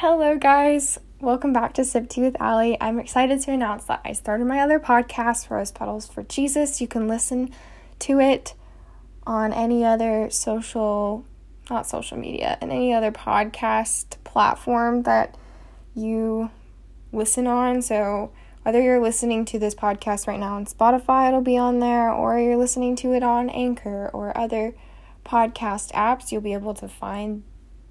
Hello, guys. Welcome back to Sip Tea with Allie. I'm excited to announce that I started my other podcast, Rose Petals for Jesus. You can listen to it on any other social, not social media, and any other podcast platform that you listen on. So, whether you're listening to this podcast right now on Spotify, it'll be on there, or you're listening to it on Anchor or other podcast apps, you'll be able to find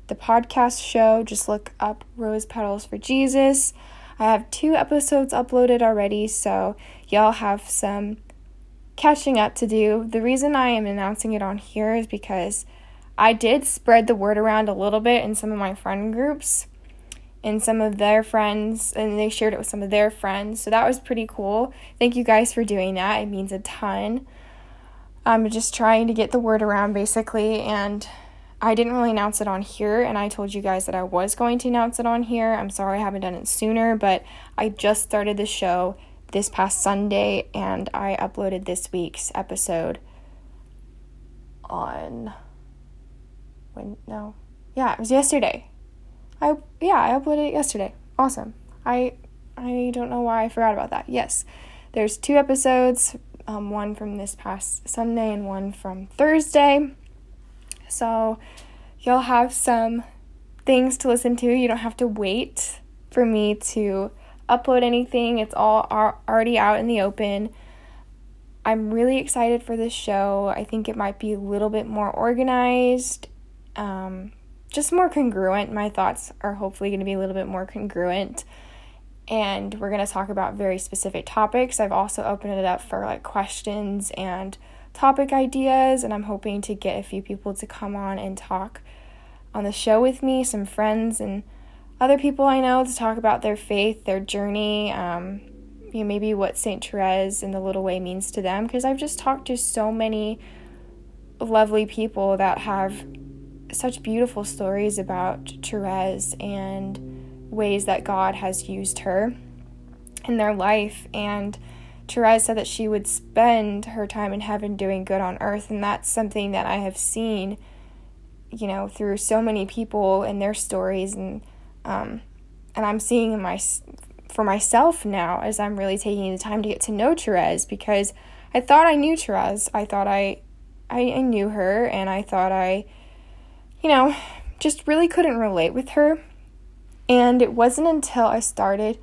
the podcast show. Just look up Rose Petals for Jesus. I have two episodes uploaded already, so y'all have some catching up to do. The reason I am announcing it on here is because I did spread the word around a little bit in some of my friend groups and some of their friends, and they shared it with some of their friends. So that was pretty cool. Thank you guys for doing that. It means a ton. I'm just trying to get the word around basically, and I didn't really announce it on here, and I told you guys that I was going to announce it on here. I'm sorry I haven't done it sooner, but I just started the show this past Sunday, and I uploaded this week's episode on when no, yeah, it was yesterday. I yeah, I uploaded it yesterday. Awesome. I I don't know why I forgot about that. Yes, there's two episodes, um, one from this past Sunday and one from Thursday. So you'll have some things to listen to. You don't have to wait for me to upload anything, it's all already out in the open. I'm really excited for this show. I think it might be a little bit more organized, um, just more congruent. My thoughts are hopefully going to be a little bit more congruent. And we're going to talk about very specific topics. I've also opened it up for like questions and topic ideas, and I'm hoping to get a few people to come on and talk on the show with me, some friends and other people I know to talk about their faith, their journey, um, you know, maybe what St. Therese and the Little Way means to them, because I've just talked to so many lovely people that have such beautiful stories about Therese and ways that God has used her in their life. And Therese said that she would spend her time in heaven doing good on earth, and that's something that I have seen, you know, through so many people and their stories, and um, and I'm seeing in my for myself now as I'm really taking the time to get to know Therese because I thought I knew Therese, I thought I, I, I knew her, and I thought I, you know, just really couldn't relate with her, and it wasn't until I started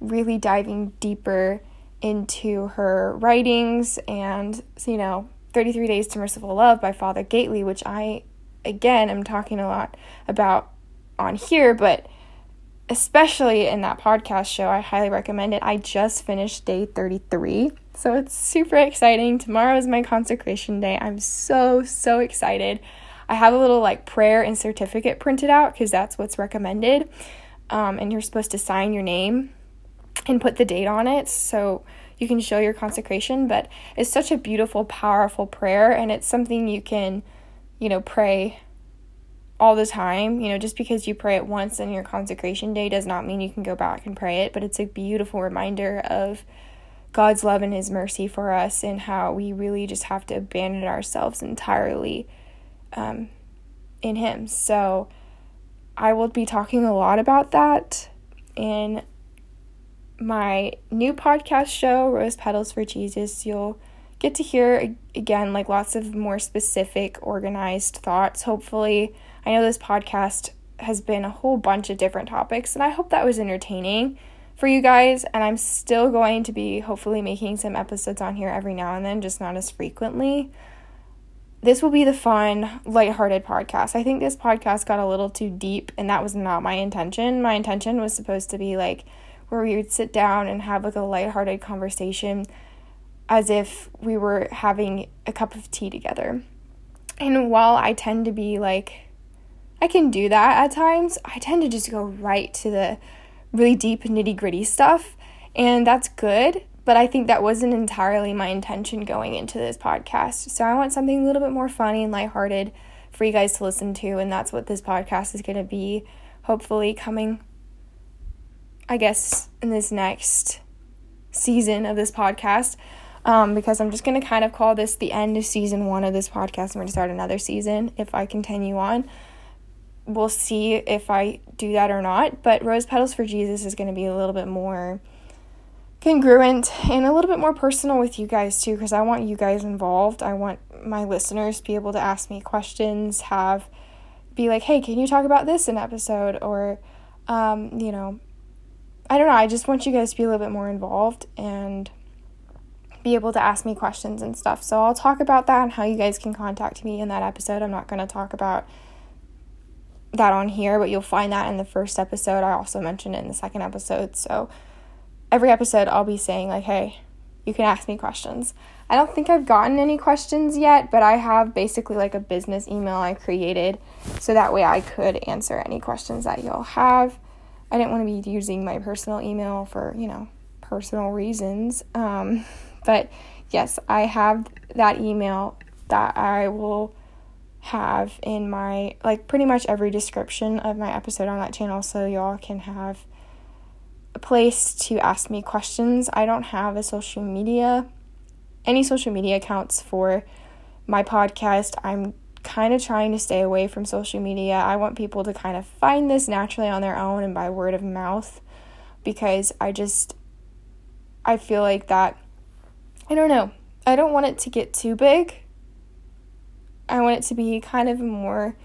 really diving deeper into her writings and, you know, 33 Days to Merciful Love by Father Gaitley, which I, again, am talking a lot about on here, but especially in that podcast show, I highly recommend it. I just finished day 33, so it's super exciting. Tomorrow is my consecration day. I'm so, so excited. I have a little like prayer and certificate printed out because that's what's recommended. Um, and you're supposed to sign your name and put the date on it so you can show your consecration. But it's such a beautiful, powerful prayer, and it's something you can, you know, pray all the time. You know, just because you pray it once on your consecration day does not mean you can go back and pray it, but it's a beautiful reminder of God's love and His mercy for us and how we really just have to abandon ourselves entirely um, in Him. So I will be talking a lot about that in my new podcast show, Rose Petals for Jesus, you'll get to hear again like lots of more specific, organized thoughts. Hopefully, I know this podcast has been a whole bunch of different topics, and I hope that was entertaining for you guys. And I'm still going to be hopefully making some episodes on here every now and then, just not as frequently. This will be the fun, lighthearted podcast. I think this podcast got a little too deep, and that was not my intention. My intention was supposed to be like where we would sit down and have like a lighthearted conversation as if we were having a cup of tea together. And while I tend to be like, I can do that at times, I tend to just go right to the really deep, nitty gritty stuff. And that's good, but I think that wasn't entirely my intention going into this podcast. So I want something a little bit more funny and lighthearted for you guys to listen to. And that's what this podcast is going to be, hopefully, coming I guess, in this next season of this podcast. Um, because I'm just going to kind of call this the end of season one of this podcast. I'm going to start another season if I continue on. we'll see if I do that or not. But Rose Petals for Jesus is going to be a little bit more congruent and a little bit more personal with you guys too because I want you guys involved. I want my listeners to be able to ask me questions, have be like, "Hey, can you talk about this in episode?" or um, you know, I don't know, I just want you guys to be a little bit more involved and be able to ask me questions and stuff. So I'll talk about that and how you guys can contact me in that episode. I'm not going to talk about that on here, but you'll find that in the first episode. I also mentioned it in the second episode. So every episode, I'll be saying, like, hey, you can ask me questions. I don't think I've gotten any questions yet, but I have basically like a business email I created so that way I could answer any questions that you'll have. I didn't want to be using my personal email for, you know, personal reasons. Um, but yes, I have that email that I will have in my like pretty much every description of my episode on that channel so y'all can have a place to ask me questions. I don't have a social media any social media accounts for my podcast. I'm kind of trying to stay away from social media. I want people to kind of find this naturally on their own and by word of mouth because I just I feel like that I don't know. I don't want it to get too big I want it to be kind of a more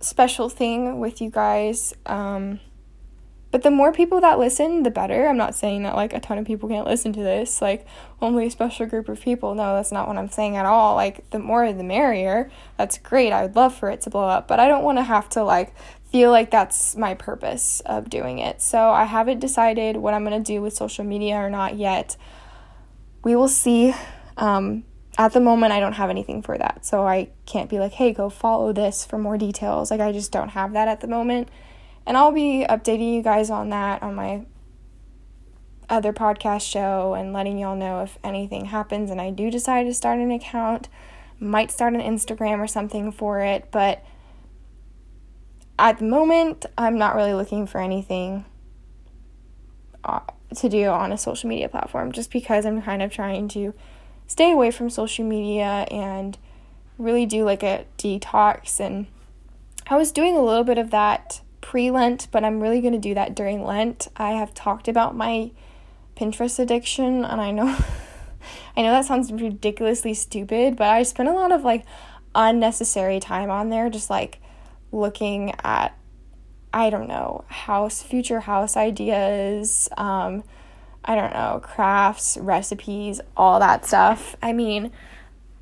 special thing with you guys. Um, but the more people that listen, the better. I'm not saying that like a ton of people can't listen to this, like only a special group of people. No, that's not what I'm saying at all. Like the more the merrier. That's great. I would love for it to blow up, but I don't want to have to like feel like that's my purpose of doing it. So I haven't decided what I'm going to do with social media or not yet. We will see. Um, at the moment I don't have anything for that. So I can't be like, "Hey, go follow this for more details." Like I just don't have that at the moment. And I'll be updating you guys on that on my other podcast show and letting y'all know if anything happens and I do decide to start an account. Might start an Instagram or something for it, but at the moment, I'm not really looking for anything uh, to do on a social media platform just because I'm kind of trying to stay away from social media and really do like a detox. And I was doing a little bit of that pre Lent, but I'm really going to do that during Lent. I have talked about my Pinterest addiction, and I know. I know that sounds ridiculously stupid, but I spent a lot of like unnecessary time on there just like looking at I don't know, house future house ideas, um, I don't know, crafts, recipes, all that stuff. I mean,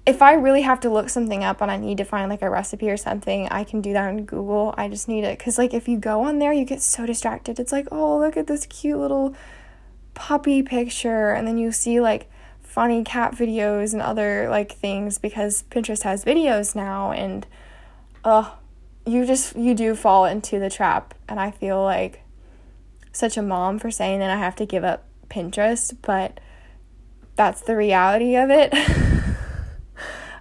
if I really have to look something up and I need to find like a recipe or something, I can do that on Google. I just need it cuz like if you go on there, you get so distracted. It's like, "Oh, look at this cute little puppy picture." And then you see like funny cat videos and other like things because Pinterest has videos now and uh you just you do fall into the trap and I feel like such a mom for saying that I have to give up Pinterest, but that's the reality of it.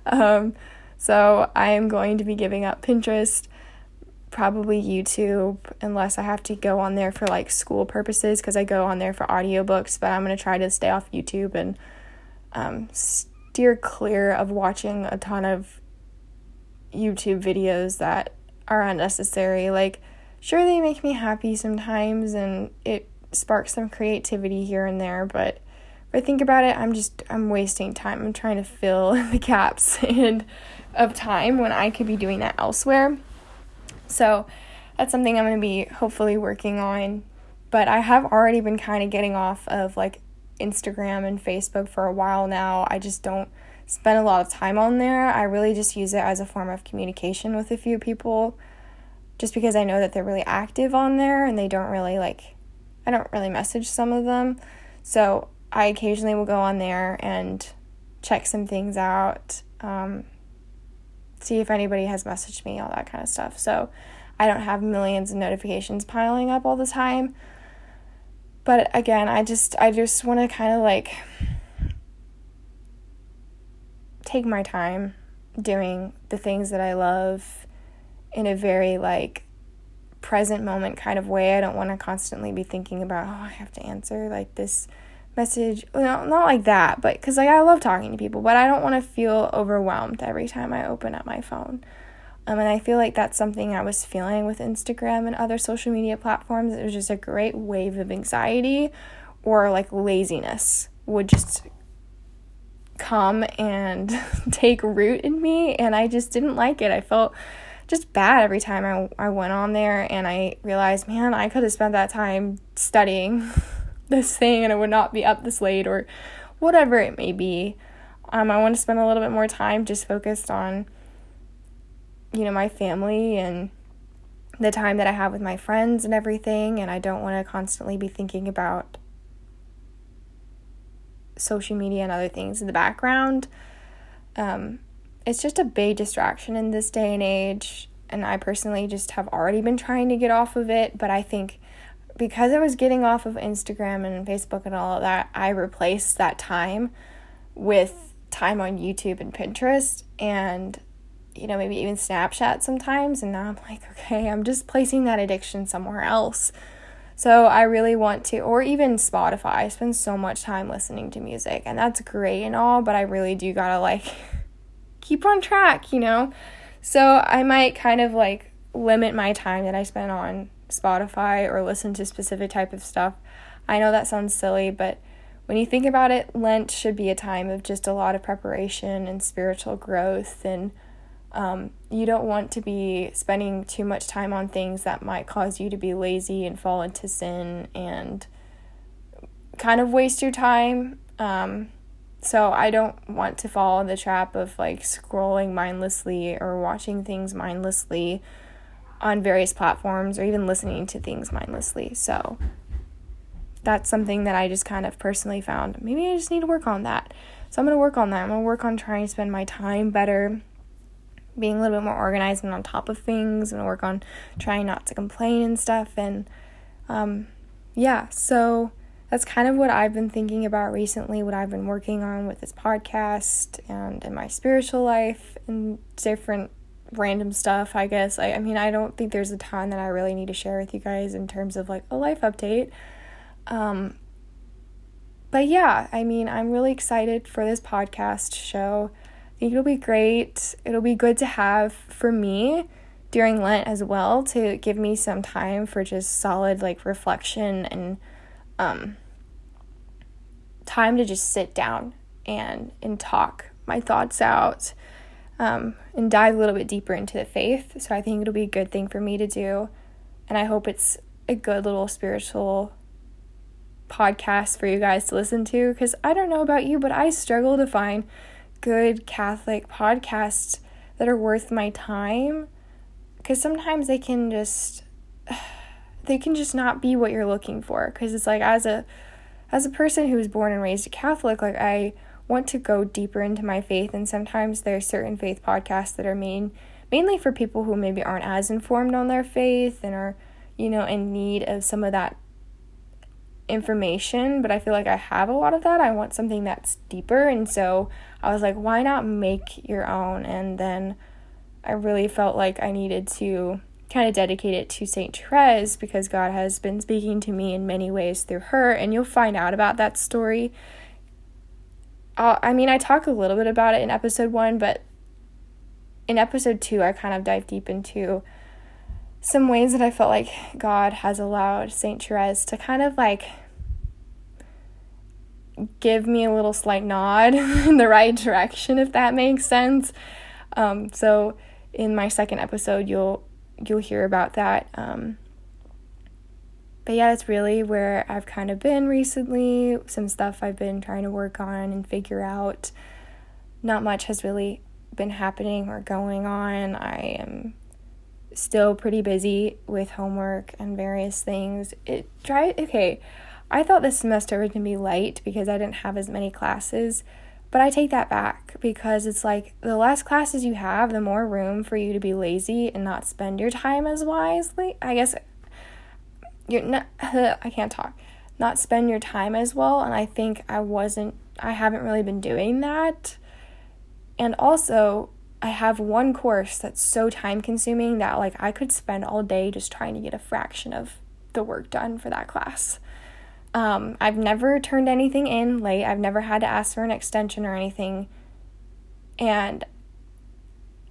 um, so I am going to be giving up Pinterest, probably YouTube, unless I have to go on there for like school purposes because I go on there for audiobooks, but I'm going to try to stay off YouTube and um, steer clear of watching a ton of YouTube videos that are unnecessary. Like, sure, they make me happy sometimes and it sparks some creativity here and there, but I think about it, I'm just I'm wasting time. I'm trying to fill the gaps and of time when I could be doing that elsewhere. So that's something I'm going to be hopefully working on. But I have already been kind of getting off of like Instagram and Facebook for a while now. I just don't spend a lot of time on there. I really just use it as a form of communication with a few people just because I know that they're really active on there and they don't really like I don't really message some of them. So I occasionally will go on there and check some things out, um, see if anybody has messaged me, all that kind of stuff. So I don't have millions of notifications piling up all the time. But again, I just I just want to kind of like take my time doing the things that I love in a very like present moment kind of way. I don't want to constantly be thinking about, oh, I have to answer like this message. No, not like that, but because like I love talking to people, but I don't want to feel overwhelmed every time I open up my phone. Um, and I feel like that's something I was feeling with Instagram and other social media platforms. It was just a great wave of anxiety or like laziness would just come and take root in me. And I just didn't like it. I felt just bad every time I, I went on there and I realized, man, I could have spent that time studying this thing and it would not be up this late or whatever it may be. Um, I want to spend a little bit more time just focused on you know, my family and the time that I have with my friends and everything, and I don't want to constantly be thinking about social media and other things in the background. Um, it's just a big distraction in this day and age, and I personally just have already been trying to get off of it, but I think because I was getting off of Instagram and Facebook and all of that, I replaced that time with time on YouTube and Pinterest, and you know, maybe even Snapchat sometimes. And now I'm like, okay, I'm just placing that addiction somewhere else. So I really want to, or even Spotify. I spend so much time listening to music, and that's great and all, but I really do gotta like keep on track, you know? So I might kind of like limit my time that I spend on Spotify or listen to specific type of stuff. I know that sounds silly, but when you think about it, Lent should be a time of just a lot of preparation and spiritual growth and um, you don't want to be spending too much time on things that might cause you to be lazy and fall into sin and kind of waste your time. Um, so I don't want to fall in the trap of like scrolling mindlessly or watching things mindlessly on various platforms or even listening to things mindlessly. So that's something that I just kind of personally found. Maybe I just need to work on that. So I'm going to work on that. I'm going to work on trying to spend my time better being a little bit more organized and on top of things and work on trying not to complain and stuff and um, yeah so that's kind of what i've been thinking about recently what i've been working on with this podcast and in my spiritual life and different random stuff i guess. I, I mean i don't think there's a ton that i really need to share with you guys in terms of like a life update. Um, but yeah i mean i'm really excited for this podcast show. I think it'll be great. It'll be good to have for me during Lent as well to give me some time for just solid like reflection and um, time to just sit down and and talk my thoughts out um, and dive a little bit deeper into the faith. So I think it'll be a good thing for me to do, and I hope it's a good little spiritual podcast for you guys to listen to. Because I don't know about you, but I struggle to find good Catholic podcasts that are worth my time. Because sometimes they can just they can just not be what you're looking for. Because it's like as a as a person who was born and raised a Catholic like I want to go deeper into my faith and sometimes there are certain faith podcasts that are main mainly for people who maybe aren't as informed on their faith and are you know in need of some of that information, but I feel like I have a lot of that. I want something that's deeper. And so I was like, why not make your own? And then I really felt like I needed to kind of dedicate it to St. Therese because God has been speaking to me in many ways through her. And you'll find out about that story. Uh, I mean, I talk a little bit about it in episode one, but in episode two, I kind of dive deep into some ways that I felt like God has allowed St. Therese to kind of like give me a little slight nod in the right direction, if that makes sense. Um, so in my second episode, you'll you'll hear about that. Um, but yeah, it's really where I've kind of been recently. Some stuff I've been trying to work on and figure out. Not much has really been happening or going on. I am still pretty busy with homework and various things. It try okay. I thought this semester was gonna be light because I didn't have as many classes, but I take that back because it's like the less classes you have, the more room for you to be lazy and not spend your time as wisely. I guess you're not. I can't talk. Not spend your time as well, and I think I wasn't. I haven't really been doing that. And also, I have one course that's so time consuming that like I could spend all day just trying to get a fraction of the work done for that class. Um, I've never turned anything in late. I've never had to ask for an extension or anything. And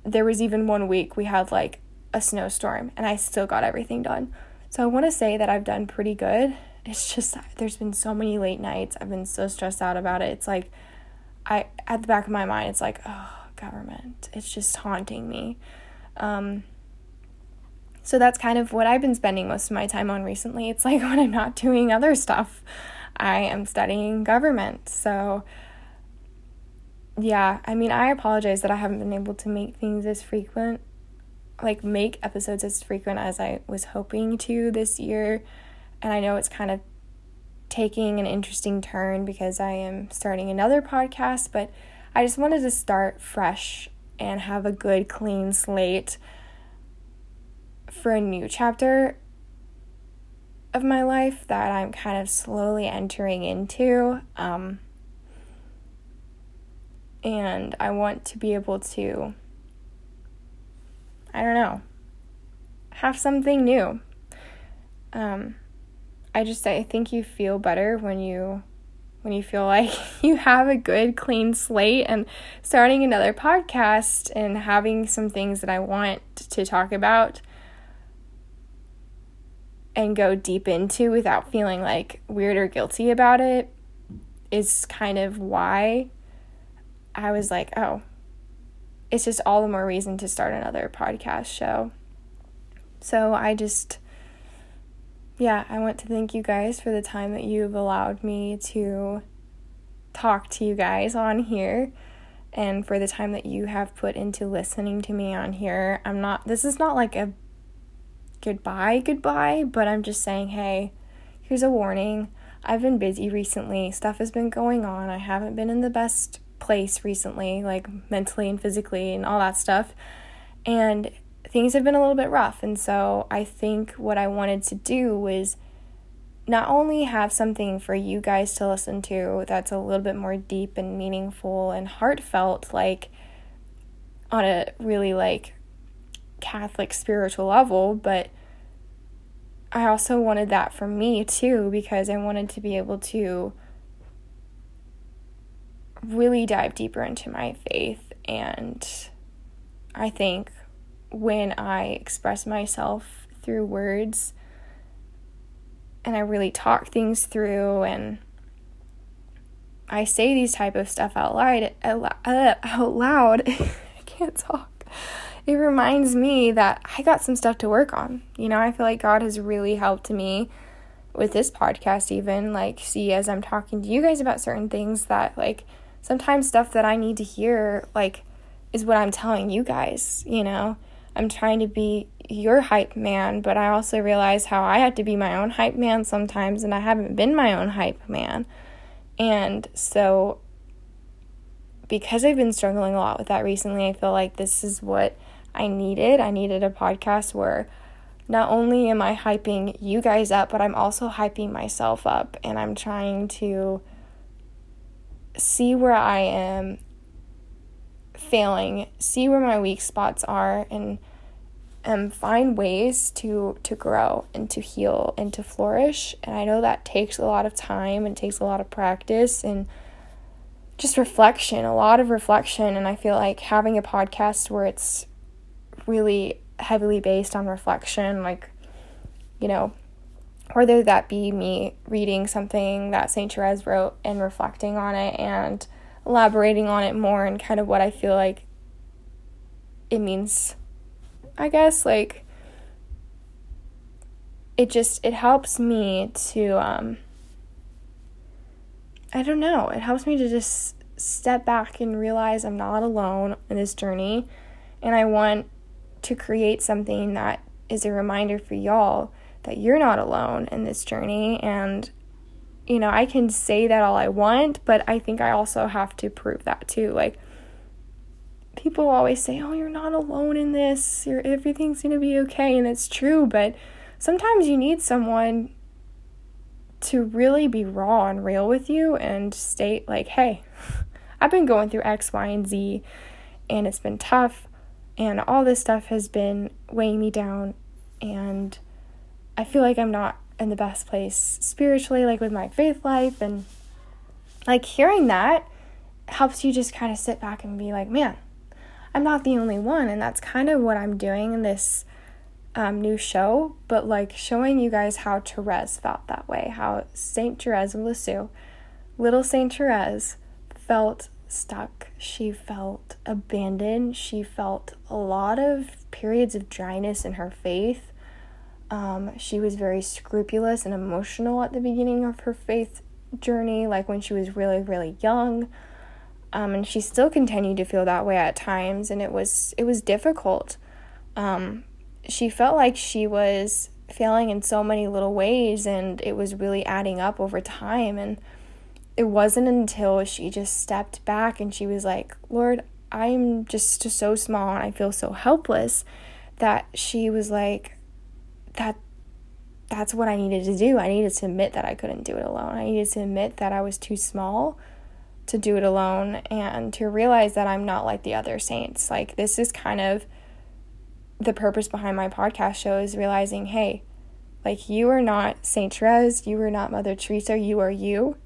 there was even one week we had like a snowstorm and I still got everything done. So I want to say that I've done pretty good. It's just there's been so many late nights. I've been so stressed out about it. It's like I at the back of my mind it's like, oh, government. It's just haunting me. Um so that's kind of what I've been spending most of my time on recently. It's like when I'm not doing other stuff, I am studying government. So yeah, I mean, I apologize that I haven't been able to make things as frequent, like make episodes as frequent as I was hoping to this year. And I know it's kind of taking an interesting turn because I am starting another podcast, but I just wanted to start fresh and have a good, clean slate for a new chapter of my life that I'm kind of slowly entering into. Um, and I want to be able to, I don't know, have something new. Um, I just I think you feel better when you when you feel like you have a good clean slate and starting another podcast and having some things that I want to talk about and go deep into without feeling like weird or guilty about it is kind of why I was like, oh, it's just all the more reason to start another podcast show. So I just, yeah, I want to thank you guys for the time that you've allowed me to talk to you guys on here and for the time that you have put into listening to me on here. I'm not, this is not like a goodbye, goodbye, but I'm just saying, hey, here's a warning. I've been busy recently. Stuff has been going on. I haven't been in the best place recently, like mentally and physically and all that stuff. And things have been a little bit rough. And so I think what I wanted to do was not only have something for you guys to listen to that's a little bit more deep and meaningful and heartfelt, like on a really like Catholic spiritual level, but I also wanted that for me too because I wanted to be able to really dive deeper into my faith. And I think when I express myself through words and I really talk things through and I say these type of stuff out loud, out loud, I can't talk. It reminds me that I got some stuff to work on. You know, I feel like God has really helped me with this podcast even like see as I'm talking to you guys about certain things that like sometimes stuff that I need to hear, like, is what I'm telling you guys, you know? I'm trying to be your hype man, but I also realize how I have to be my own hype man sometimes, and I haven't been my own hype man. And so, because I've been struggling a lot with that recently, I feel like this is what I needed. I needed a podcast where not only am I hyping you guys up, but I'm also hyping myself up, and I'm trying to see where I am failing, see where my weak spots are, and um, find ways to to grow and to heal and to flourish. And I know that takes a lot of time and takes a lot of practice and just reflection, a lot of reflection. And I feel like having a podcast where it's really heavily based on reflection, like you know, whether that be me reading something that St. Therese wrote and reflecting on it and elaborating on it more and kind of what I feel like it means, I guess, like it just it helps me to um I don't know, it helps me to just step back and realize I'm not alone in this journey and I want to create something that is a reminder for y'all that you're not alone in this journey. And, you know, I can say that all I want, but I think I also have to prove that too. Like, people always say, oh, you're not alone in this, you're, everything's going to be okay. And it's true, but sometimes you need someone to really be raw and real with you and state, like, hey, I've been going through X, Y, and Z, and it's been tough, and all this stuff has been weighing me down, and I feel like I'm not in the best place spiritually, like with my faith life. And like hearing that helps you just kind of sit back and be like, man, I'm not the only one. And that's kind of what I'm doing in this um, new show, but like showing you guys how Therese felt that way, how Saint Therese of Lisieux, little Saint Therese, felt stuck. She felt abandoned. She felt a lot of periods of dryness in her faith. Um, she was very scrupulous and emotional at the beginning of her faith journey, like when she was really, really young. Um, and she still continued to feel that way at times, and it was it was difficult. Um, she felt like she was failing in so many little ways, and it was really adding up over time. And it wasn't until she just stepped back and she was like, Lord, I'm just so small and I feel so helpless that she was like, that that's what I needed to do. I needed to admit that I couldn't do it alone. I needed to admit that I was too small to do it alone and to realize that I'm not like the other saints. Like, this is kind of the purpose behind my podcast show is realizing, hey, like, you are not Saint Therese, you are not Mother Teresa, you are you.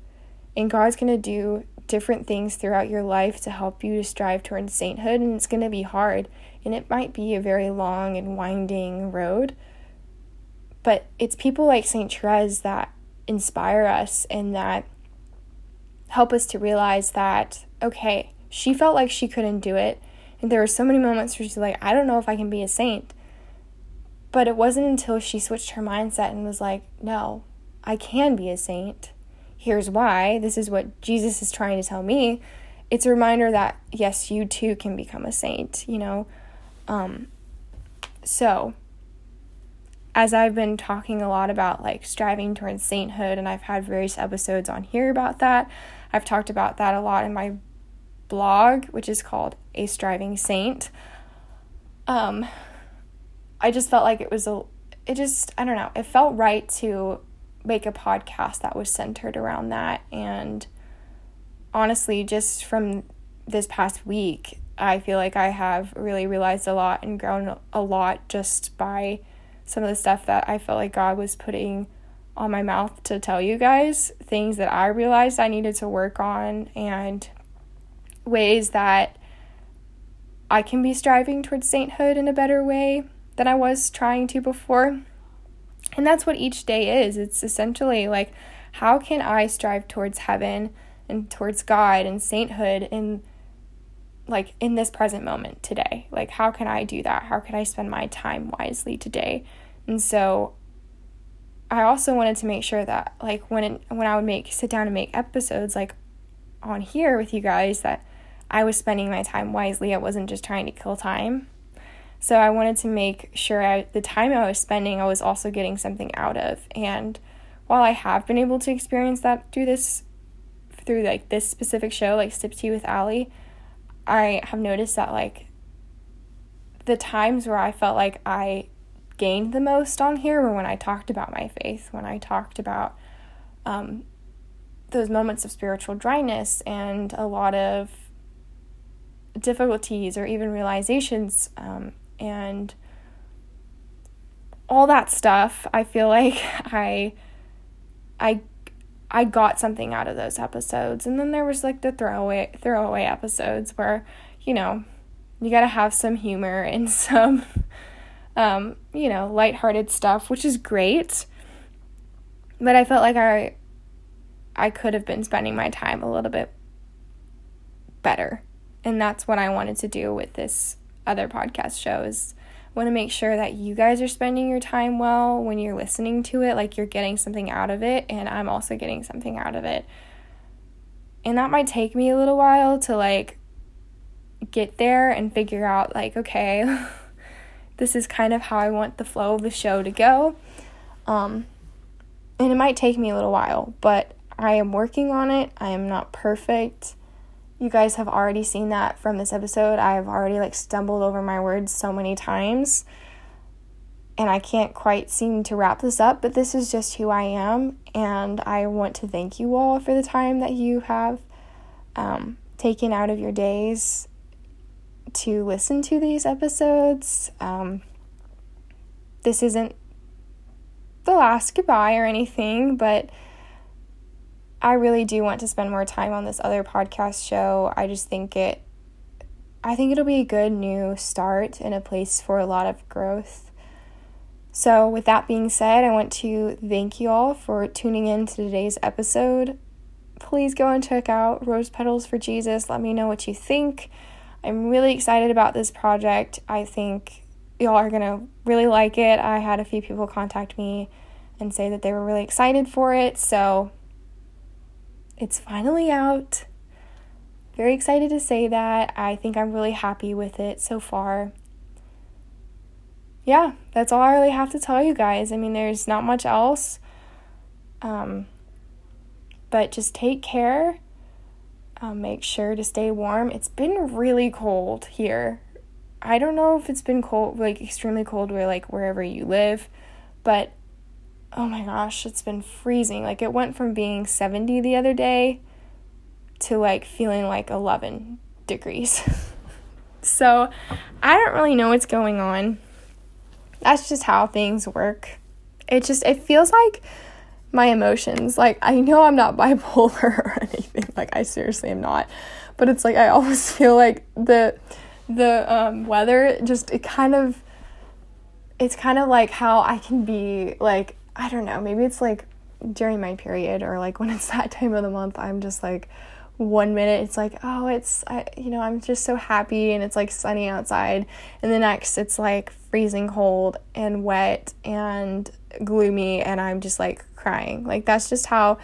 And God's going to do different things throughout your life to help you to strive towards sainthood. And it's going to be hard. And it might be a very long and winding road. But it's people like St. Therese that inspire us and that help us to realize that, okay, she felt like she couldn't do it. And there were so many moments where she's like, I don't know if I can be a saint. But it wasn't until she switched her mindset and was like, no, I can be a saint here's why, this is what Jesus is trying to tell me, it's a reminder that yes, you too can become a saint, you know. Um, so, as I've been talking a lot about like striving towards sainthood, and I've had various episodes on here about that, I've talked about that a lot in my blog, which is called A Striving Saint. Um, I just felt like it was a, it just, I don't know, it felt right to make a podcast that was centered around that. And honestly, just from this past week, I feel like I have really realized a lot and grown a lot just by some of the stuff that I felt like God was putting on my mouth to tell you guys. Things that I realized I needed to work on and ways that I can be striving towards sainthood in a better way than I was trying to before. And that's what each day is. It's essentially like, how can I strive towards heaven and towards God and sainthood in like in this present moment today? Like how can I do that? How can I spend my time wisely today? And so I also wanted to make sure that like when it, when I would make sit down and make episodes like on here with you guys that I was spending my time wisely. I wasn't just trying to kill time. So I wanted to make sure I, the time I was spending, I was also getting something out of. And while I have been able to experience that through this, through like this specific show, like Sip Tea with Allie, I have noticed that like the times where I felt like I gained the most on here were when I talked about my faith, when I talked about um, those moments of spiritual dryness and a lot of difficulties or even realizations um, and all that stuff i feel like i i i got something out of those episodes and then there was like the throwaway throwaway episodes where you know you got to have some humor and some um you know lighthearted stuff which is great but i felt like i i could have been spending my time a little bit better and that's what i wanted to do with this other podcast shows. I want to make sure that you guys are spending your time well when you're listening to it, like you're getting something out of it, and I'm also getting something out of it. And that might take me a little while to like get there and figure out, like, okay, this is kind of how I want the flow of the show to go. Um, and it might take me a little while, but I am working on it. I am not perfect you guys have already seen that from this episode. I've already like stumbled over my words so many times. And I can't quite seem to wrap this up, but this is just who I am. And I want to thank you all for the time that you have um, taken out of your days to listen to these episodes. Um, this isn't the last goodbye or anything, but I really do want to spend more time on this other podcast show. I just think it I think it'll be a good new start and a place for a lot of growth. So, with that being said, I want to thank you all for tuning in to today's episode. Please go and check out Rose Petals for Jesus. Let me know what you think. I'm really excited about this project. I think y'all are going to really like it. I had a few people contact me and say that they were really excited for it. So, it's finally out. Very excited to say that. I think I'm really happy with it so far. Yeah, that's all I really have to tell you guys. I mean, there's not much else. Um, but just take care. Um, make sure to stay warm. It's been really cold here. I don't know if it's been cold, like extremely cold, where like wherever you live, but oh my gosh, it's been freezing. Like it went from being 70 the other day to like feeling like 11 degrees. so I don't really know what's going on. That's just how things work. It just it feels like my emotions. Like I know I'm not bipolar or anything. Like I seriously am not. But it's like I always feel like the the um, weather just it kind of it's kind of like how I can be like I don't know, maybe it's like during my period or like when it's that time of the month, I'm just like one minute it's like, oh, it's I you know, I'm just so happy and it's like sunny outside. And the next it's like freezing cold and wet and gloomy and I'm just like crying. Like that's just how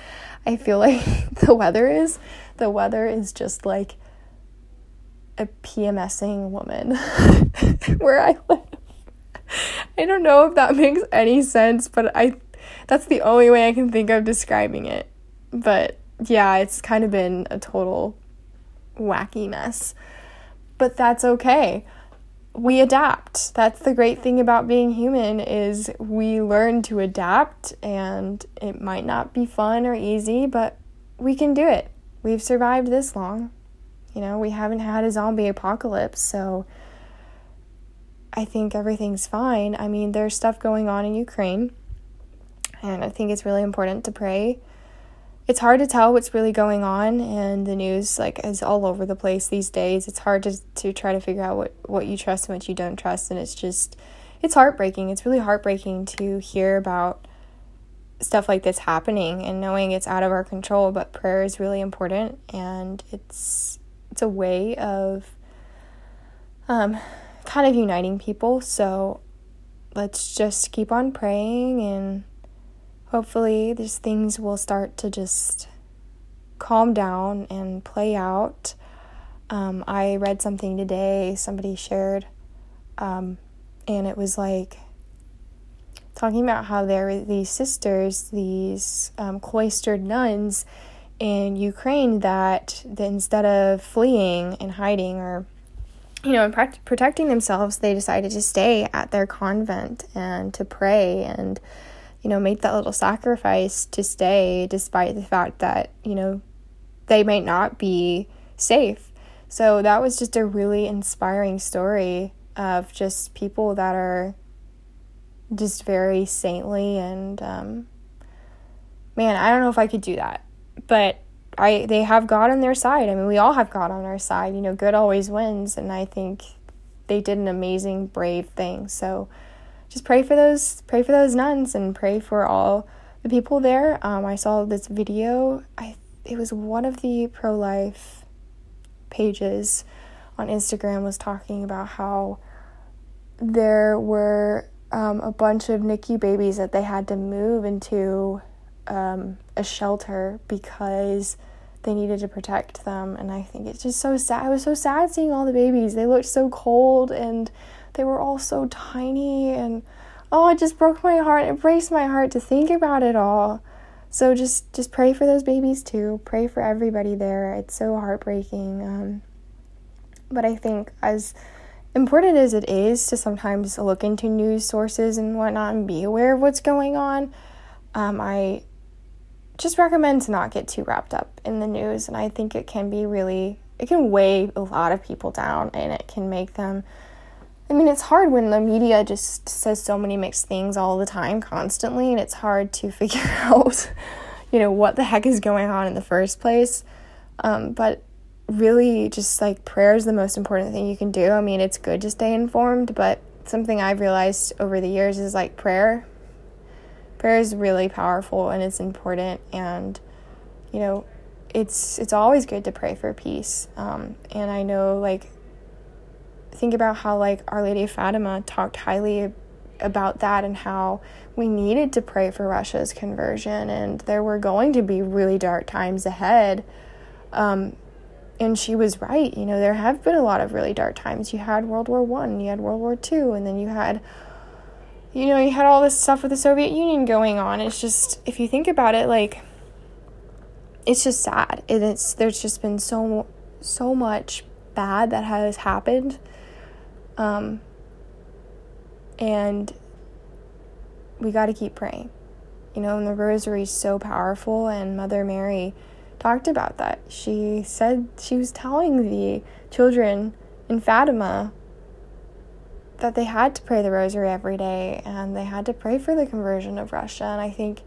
I feel like the weather is. The weather is just like a PMSing woman where I live. I don't know if that makes any sense, but I that's the only way I can think of describing it. But yeah, it's kind of been a total wacky mess. But that's okay. We adapt. That's the great thing about being human is we learn to adapt and it might not be fun or easy, but we can do it. We've survived this long. You know, we haven't had a zombie apocalypse, so I think everything's fine. I mean, there's stuff going on in Ukraine, and I think it's really important to pray. It's hard to tell what's really going on, and the news like is all over the place these days. It's hard to to try to figure out what what you trust and what you don't trust, and it's just it's heartbreaking. It's really heartbreaking to hear about stuff like this happening and knowing it's out of our control. But prayer is really important, and it's it's a way of um kind of uniting people. So let's just keep on praying and hopefully these things will start to just calm down and play out. Um, I read something today, somebody shared, um, and it was like talking about how there were these sisters, these um, cloistered nuns in Ukraine that, that instead of fleeing and hiding or you know, protecting themselves, they decided to stay at their convent and to pray and, you know, make that little sacrifice to stay despite the fact that, you know, they might not be safe. So that was just a really inspiring story of just people that are just very saintly and, um, man, I don't know if I could do that. But I they have God on their side. I mean, we all have God on our side. You know, good always wins, and I think they did an amazing, brave thing. So, just pray for those, pray for those nuns, and pray for all the people there. Um, I saw this video. I it was one of the pro life pages on Instagram was talking about how there were um, a bunch of NICU babies that they had to move into um, a shelter because they needed to protect them. And I think it's just so sad. I was so sad seeing all the babies. They looked so cold and they were all so tiny. And oh, it just broke my heart. It breaks my heart to think about it all. So just just pray for those babies too. Pray for everybody there. It's so heartbreaking. Um, but I think as important as it is to sometimes look into news sources and whatnot and be aware of what's going on, um, I just recommend to not get too wrapped up in the news. And I think it can be really, it can weigh a lot of people down and it can make them. I mean, it's hard when the media just says so many mixed things all the time, constantly, and it's hard to figure out, you know, what the heck is going on in the first place. Um, but really just like prayer is the most important thing you can do. I mean, it's good to stay informed, but something I've realized over the years is like prayer. Prayer is really powerful and it's important, and you know, it's it's always good to pray for peace. Um, and I know like think about how like Our Lady of Fatima talked highly about that and how we needed to pray for Russia's conversion, and there were going to be really dark times ahead. Um, and she was right. You know, there have been a lot of really dark times. You had World War One, you had World War Two, and then you had, you know, you had all this stuff with the Soviet Union going on. It's just, if you think about it, like, it's just sad. And it's there's just been so so much bad that has happened, um, and we got to keep praying. You know, and the rosary is so powerful, and Mother Mary talked about that. She said she was telling the children in Fatima that they had to pray the rosary every day and they had to pray for the conversion of Russia. And I think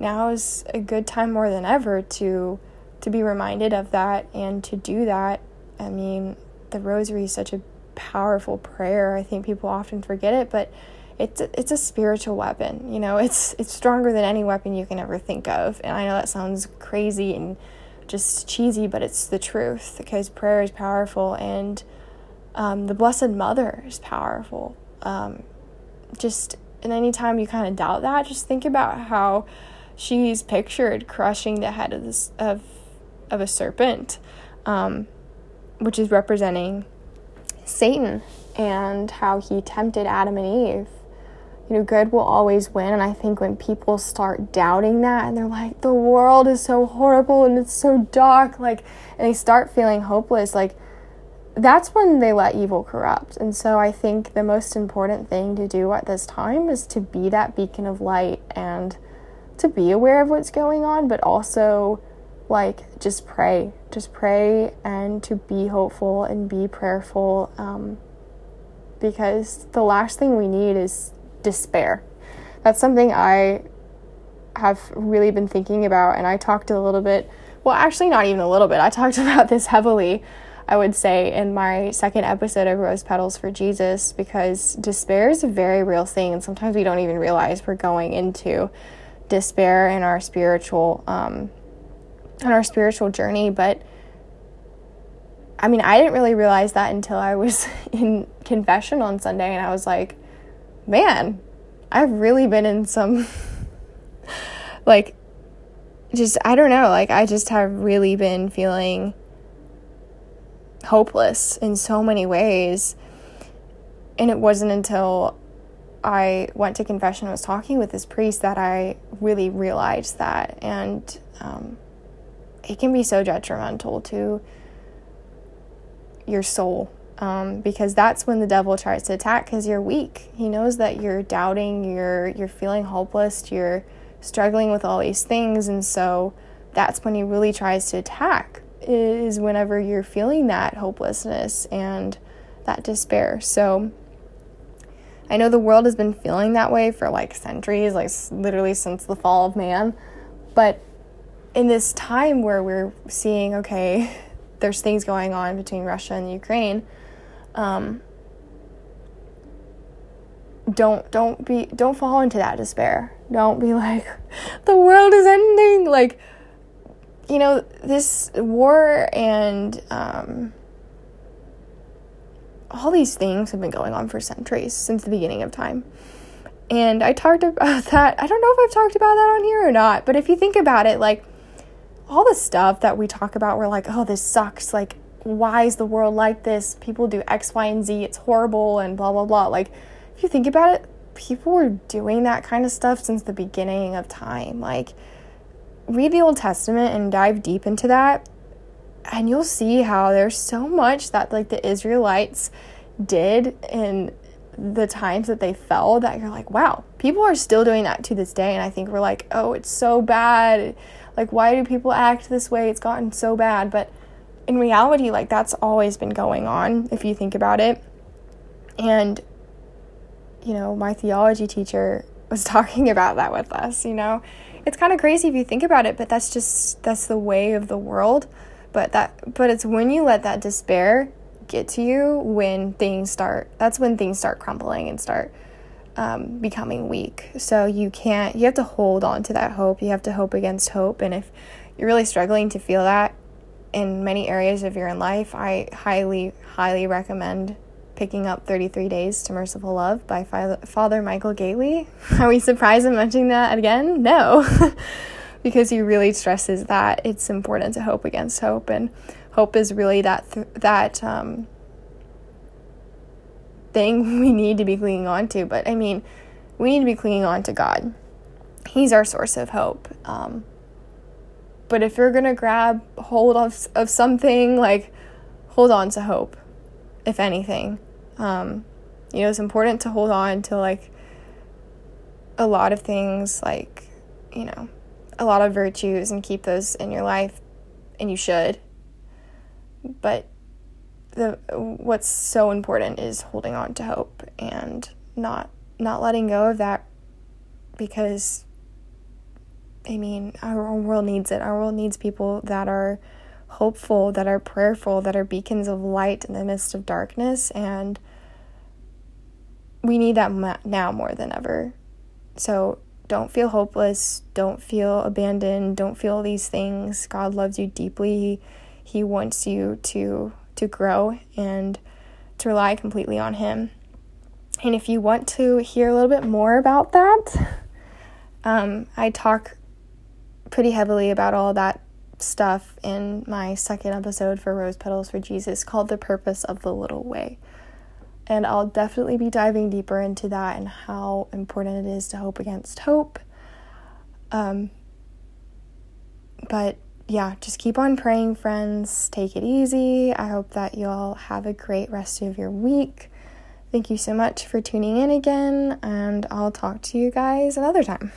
now is a good time more than ever to to be reminded of that and to do that. I mean, the rosary is such a powerful prayer. I think people often forget it, but it's a, it's a spiritual weapon. You know, it's it's stronger than any weapon you can ever think of. And I know that sounds crazy and just cheesy, but it's the truth because prayer is powerful and um, the Blessed Mother is powerful. Um, just and anytime you kind of doubt that, just think about how she's pictured crushing the head of this of of a serpent, um, which is representing Satan and how he tempted Adam and Eve you know, good will always win. And I think when people start doubting that and they're like, the world is so horrible and it's so dark, like, and they start feeling hopeless, like, that's when they let evil corrupt. And so I think the most important thing to do at this time is to be that beacon of light and to be aware of what's going on, but also like just pray, just pray and to be hopeful and be prayerful. Um, because the last thing we need is despair. That's something I have really been thinking about, and I talked a little bit, well, actually, not even a little bit, I talked about this heavily, I would say, in my second episode of Rose Petals for Jesus, because despair is a very real thing, and sometimes we don't even realize we're going into despair in our spiritual um in our spiritual journey but I mean I didn't really realize that until I was in confession on Sunday and I was like man, I've really been in some, like, just, I don't know, like, I just have really been feeling hopeless in so many ways. And it wasn't until I went to confession and was talking with this priest that I really realized that. And um, it can be so detrimental to your soul um, because that's when the devil tries to attack because you're weak. He knows that you're doubting, you're you're feeling hopeless, you're struggling with all these things, and so that's when he really tries to attack. Is whenever you're feeling that hopelessness and that despair. So I know the world has been feeling that way for like centuries, like literally since the fall of man, but in this time where we're seeing okay, there's things going on between Russia and Ukraine um, don't don't be don't fall into that despair. Don't be like the world is ending. Like you know this war and um, all these things have been going on for centuries since the beginning of time. And I talked about that. I don't know if I've talked about that on here or not, but if you think about it, like all the stuff that we talk about, we're like, oh, this sucks. Like why is the world like this? People do X, Y, and Z. It's horrible and blah, blah, blah. Like, if you think about it, people were doing that kind of stuff since the beginning of time. Like, read the Old Testament and dive deep into that, and you'll see how there's so much that, like, the Israelites did in the times that they fell that you're like, wow, people are still doing that to this day. And I think we're like, oh, it's so bad. Like, why do people act this way? It's gotten so bad. But in reality, like that's always been going on if you think about it. And, you know, my theology teacher was talking about that with us, you know. It's kind of crazy if you think about it, but that's just that's the way of the world But that but it's when you let that despair get to you when things start that's when things start crumbling and start um, becoming weak. So you can't, you have to hold on to that hope. You have to hope against hope. And if you're really struggling to feel that in many areas of your life, I highly, highly recommend picking up 33 Days to Merciful Love by Father Michael Gaitley. Are we surprised in mentioning that again? No. because he really stresses that it's important to hope against hope. And hope is really that, th- that, um, thing we need to be clinging on to. But I mean, we need to be clinging on to God. He's our source of hope. Um, but if you're gonna grab hold of of something, like hold on to hope, if anything. Um, you know, it's important to hold on to like a lot of things, like you know, a lot of virtues, and keep those in your life, and you should. But the what's so important is holding on to hope and not not letting go of that because I mean our world needs it. Our world needs people that are hopeful, that are prayerful, that are beacons of light in the midst of darkness and we need that now more than ever. So don't feel hopeless, don't feel abandoned, don't feel these things. God loves you deeply. He wants you to to grow and to rely completely on Him. And if you want to hear a little bit more about that, um, I talk pretty heavily about all that stuff in my second episode for Rose Petals for Jesus called The Purpose of the Little Way. And I'll definitely be diving deeper into that and how important it is to hope against hope. Um, but yeah, just keep on praying, friends. Take it easy. I hope that you all have a great rest of your week. Thank you so much for tuning in again, and I'll talk to you guys another time.